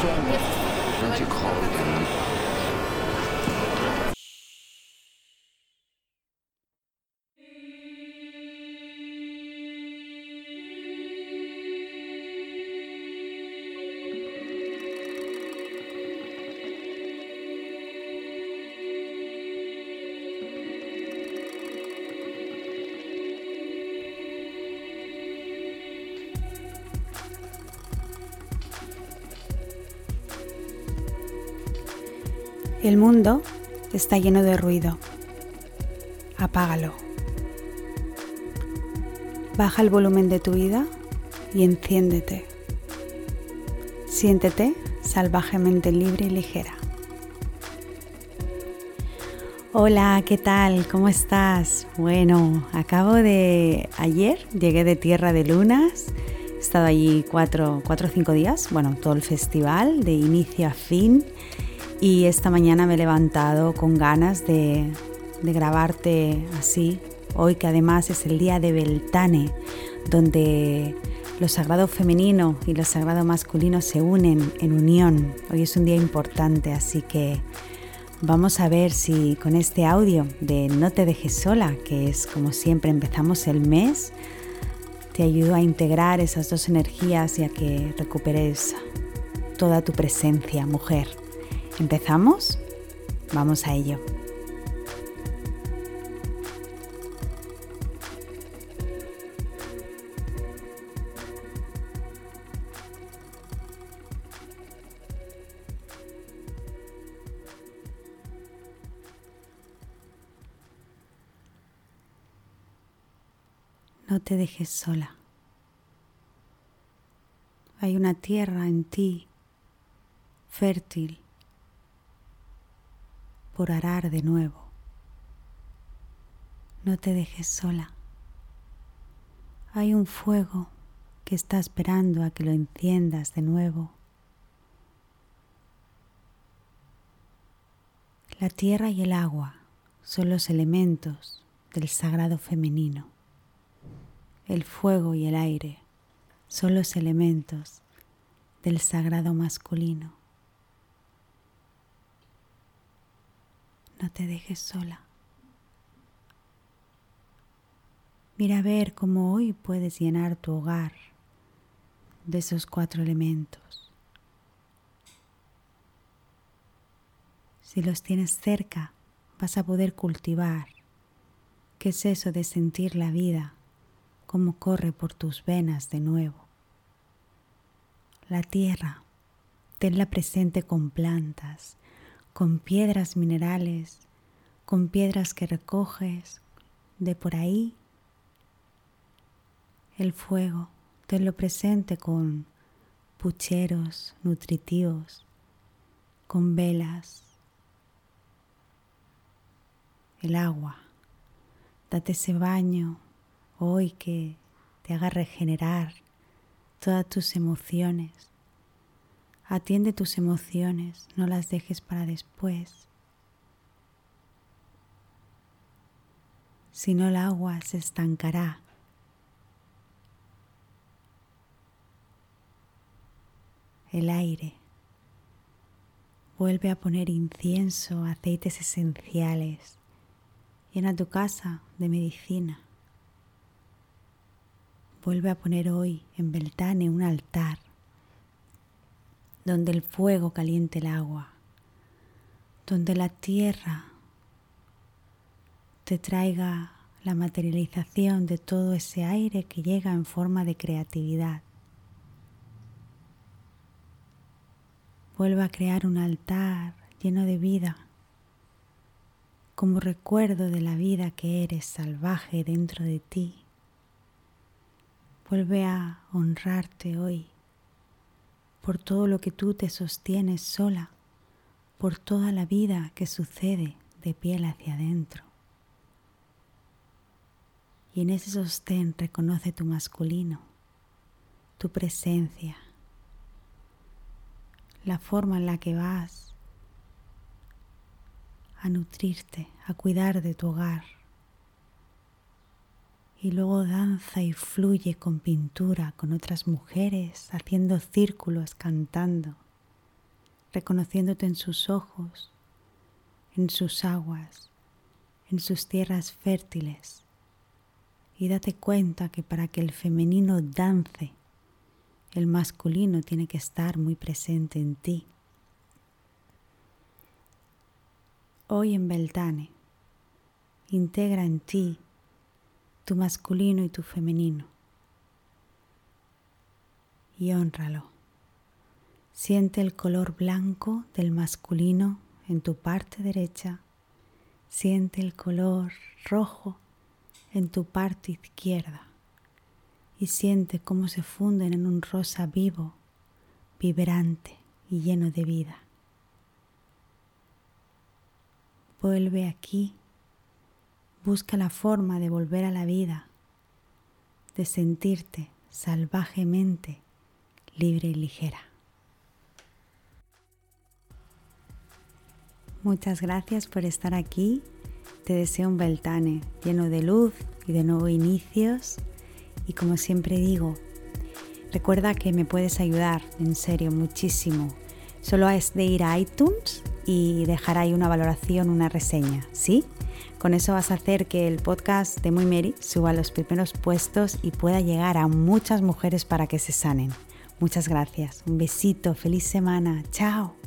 算了去考 El mundo está lleno de ruido. Apágalo. Baja el volumen de tu vida y enciéndete. Siéntete salvajemente libre y ligera. Hola, ¿qué tal? ¿Cómo estás? Bueno, acabo de... Ayer llegué de Tierra de Lunas. He estado allí cuatro, o cinco días, bueno, todo el festival, de inicio a fin y esta mañana me he levantado con ganas de, grabarte así, hoy que además es el día de Beltane, donde lo sagrado femenino y lo sagrado masculino se unen en unión. Hoy es un día importante, así que vamos a ver si con este audio de No te dejes sola, que es como siempre empezamos el mes, te ayudo a integrar esas dos energías y a que recuperes toda tu presencia, mujer. ¿Empezamos? Vamos a ello. No te dejes sola. Hay una tierra en ti fértil arar de nuevo. No te dejes sola. Hay un fuego que está esperando a que lo enciendas de nuevo. La tierra y el agua son los elementos del sagrado femenino. El fuego y el aire son los elementos del sagrado masculino. No te dejes sola. Mira a ver cómo hoy puedes llenar tu hogar de esos cuatro elementos. Si los tienes cerca, vas a poder cultivar. ¿Qué es eso de sentir la vida? ¿Cómo corre por tus venas de nuevo? La tierra, tenla presente con plantas, con piedras minerales, con piedras que recoges de por ahí. El fuego, lo presente con pucheros nutritivos, con velas. El agua, date ese baño hoy que te haga regenerar todas tus emociones Atiende tus emociones, no las dejes para después. Si no, el agua se estancará. El aire. Vuelve a poner incienso, aceites esenciales. Llena tu casa de medicina. Vuelve a poner hoy en Beltane un altar donde el fuego caliente el agua, donde la tierra te traiga la materialización de todo ese aire que llega en forma de creatividad. Vuelva a crear un altar lleno de vida, como recuerdo de la vida que eres salvaje dentro de ti. Vuelve a honrarte hoy por todo lo que tú te sostienes sola, por toda la vida que sucede de piel hacia adentro. Y en ese sostén reconoce tu masculino, tu presencia, la forma en la que vas a nutrirte, a cuidar de tu hogar y luego danza y fluye con pintura, con otras mujeres, haciendo círculos, cantando. reconociéndote en sus ojos, en sus aguas, en sus tierras fértiles. Y date cuenta que para que el femenino dance, el masculino tiene que estar muy presente en ti. Hoy en Beltane, integra en ti tu masculino y tu femenino y honralo. Siente el color blanco del masculino en tu parte derecha. Siente el color rojo en tu parte izquierda. Y siente cómo se funden en un rosa vivo, vibrante y lleno de vida. Vuelve aquí. Busca la forma de volver a la vida, de sentirte salvajemente libre y ligera. Muchas gracias por estar aquí. Te deseo un Beltane lleno de luz y de nuevos inicios. Y como siempre digo, recuerda que me puedes ayudar, en serio, muchísimo. Solo es de ir a iTunes y dejar ahí una valoración, una reseña, ¿sí? Con eso vas a hacer que el podcast de Muy Mary suba a los primeros puestos y pueda llegar a muchas mujeres para que se sanen. Muchas gracias. Un besito. Feliz semana. Chao.